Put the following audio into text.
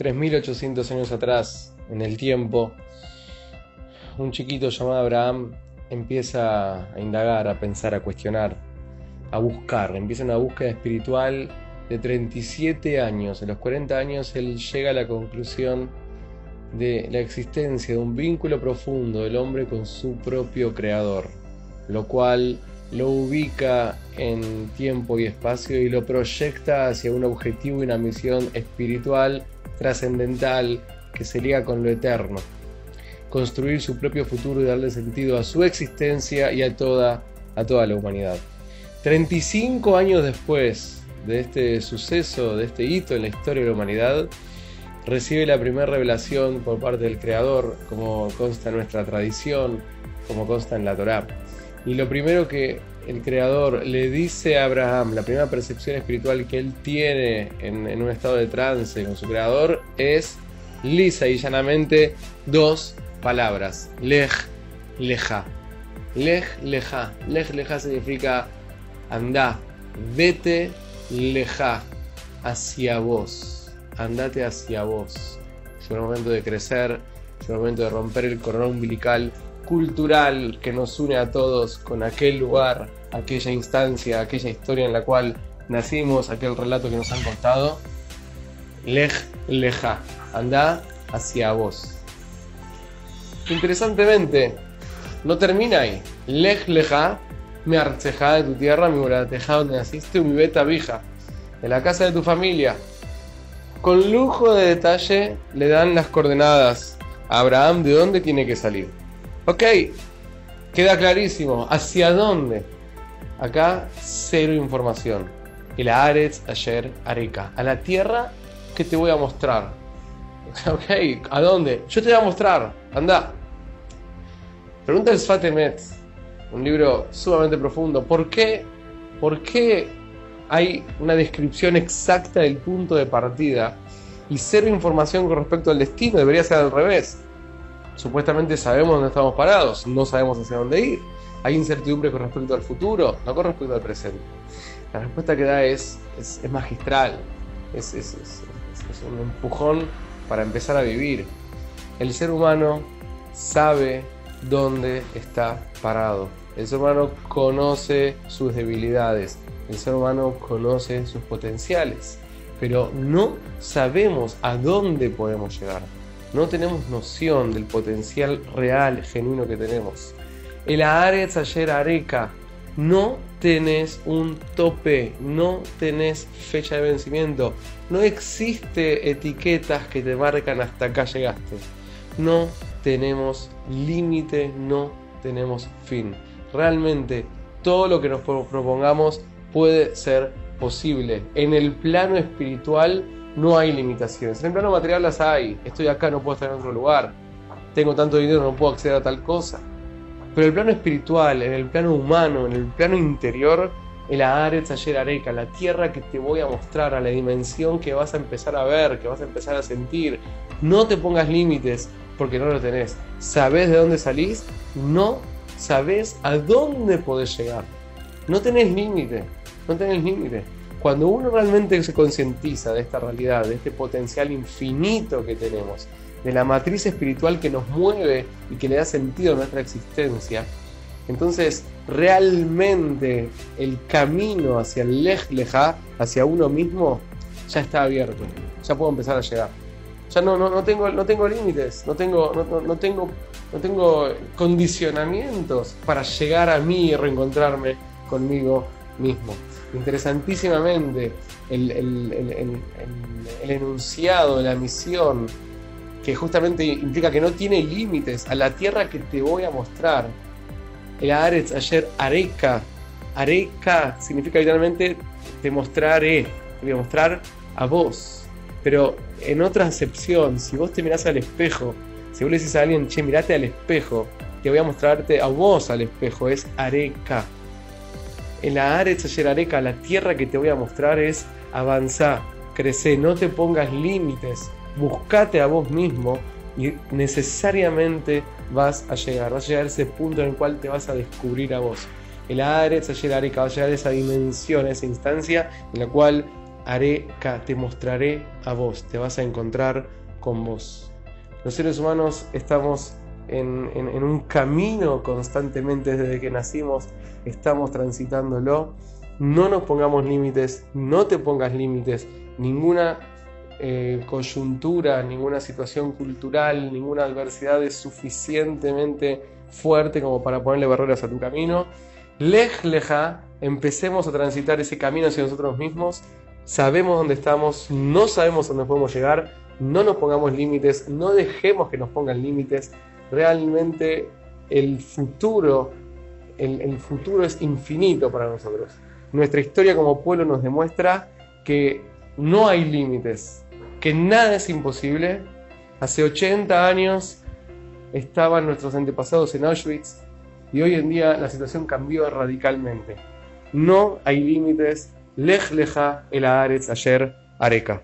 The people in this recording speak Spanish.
3.800 años atrás, en el tiempo, un chiquito llamado Abraham empieza a indagar, a pensar, a cuestionar, a buscar. Empieza una búsqueda espiritual de 37 años. A los 40 años él llega a la conclusión de la existencia de un vínculo profundo del hombre con su propio creador, lo cual lo ubica en tiempo y espacio y lo proyecta hacia un objetivo y una misión espiritual trascendental que se liga con lo eterno. Construir su propio futuro y darle sentido a su existencia y a toda, a toda la humanidad. 35 años después de este suceso, de este hito en la historia de la humanidad, recibe la primera revelación por parte del Creador, como consta en nuestra tradición, como consta en la Torá. Y lo primero que el Creador le dice a Abraham, la primera percepción espiritual que él tiene en, un estado de trance con su Creador, es lisa y llanamente dos palabras, lej, leja. Lej, leja. Lej, leja significa anda, vete, leja, hacia vos. Andate hacia vos. Es el momento de crecer, es el momento de romper el cordón umbilical cultural que nos une a todos con aquel lugar, aquella instancia, aquella historia en la cual nacimos, aquel relato que nos han contado. Lej, leja, anda hacia vos. Interesantemente, no termina ahí. Lej, leja, me arceja de tu tierra, mi morateja donde naciste, mi beta vija, de la casa de tu familia. Con lujo de detalle le dan las coordenadas a Abraham de dónde tiene que salir. Ok, queda clarísimo. ¿Hacia dónde? Acá cero información. El Aretz ayer Areca. A la tierra que te voy a mostrar. Ok, ¿a dónde? Yo te voy a mostrar. Anda. Pregunta el Sfatemet, un libro sumamente profundo. ¿Por qué? ¿Por qué hay una descripción exacta del punto de partida y cero información con respecto al destino? Debería ser al revés supuestamente sabemos dónde estamos parados, no sabemos hacia dónde ir. Hay incertidumbre con respecto al futuro, no con respecto al presente. La respuesta que da es, magistral, es, un empujón para empezar a vivir. El ser humano sabe dónde está parado. El ser humano conoce sus debilidades. El ser humano conoce sus potenciales. Pero no sabemos a dónde podemos llegar no tenemos noción del potencial real, genuino que tenemos. El Aretz ayer Areca, no tenés un tope, no tenés fecha de vencimiento, no existe etiquetas que te marcan hasta acá llegaste. No tenemos límite, no tenemos fin. Realmente todo lo que nos propongamos puede ser posible. En el plano espiritual no hay limitaciones. En el plano material las hay. Estoy acá, no puedo estar en otro lugar. Tengo tanto dinero, no puedo acceder a tal cosa. Pero el plano espiritual, en el plano humano, en el plano interior, el Aretz Ayer Areca, la tierra que te voy a mostrar, a la dimensión que vas a empezar a ver, que vas a empezar a sentir. No te pongas límites porque no lo tenés. ¿Sabés de dónde salís? No sabés a dónde podés llegar. No tenés límite, no tenés límite. Cuando uno realmente se concientiza de esta realidad, de este potencial infinito que tenemos, de la matriz espiritual que nos mueve y que le da sentido a nuestra existencia, entonces realmente el camino hacia el lej hacia uno mismo, ya está abierto. Ya puedo empezar a llegar. Ya no, no, no tengo, no tengo límites, no tengo, no, tengo, no tengo condicionamientos para llegar a mí y reencontrarme conmigo mismo interesantísimamente el, enunciado de la misión, que justamente implica que no tiene límites a la tierra que te voy a mostrar. El Aretz ayer Areca. Areca significa literalmente te mostraré, te voy a mostrar a vos. Pero en otra acepción, si vos te mirás al espejo, si vos le decís a alguien, che, mirate al espejo, te voy a mostrarte a vos al espejo, es Areca en la Aretz Areca, la tierra que te voy a mostrar es avanzar, crecer, no te pongas límites, buscate a vos mismo y necesariamente vas a llegar, vas a llegar a ese punto en el cual te vas a descubrir a vos. El Aretz Areca va a llegar a esa dimensión, a esa instancia en la cual Areka, te mostraré a vos, te vas a encontrar con vos. Los seres humanos estamos en, un camino constantemente desde que nacimos, estamos transitándolo. No nos pongamos límites, no te pongas límites, ninguna eh, coyuntura, ninguna situación cultural, ninguna adversidad es suficientemente fuerte como para ponerle barreras a tu camino. Lej leja, empecemos a transitar ese camino hacia nosotros mismos. Sabemos dónde estamos, no sabemos dónde podemos llegar, no nos pongamos límites, no dejemos que nos pongan límites. Realmente el futuro, el, futuro es infinito para nosotros. Nuestra historia como pueblo nos demuestra que no hay límites, que nada es imposible. Hace 80 años estaban nuestros antepasados en Auschwitz y hoy en día la situación cambió radicalmente. No hay límites. Lej leja el Aretz ayer Areca.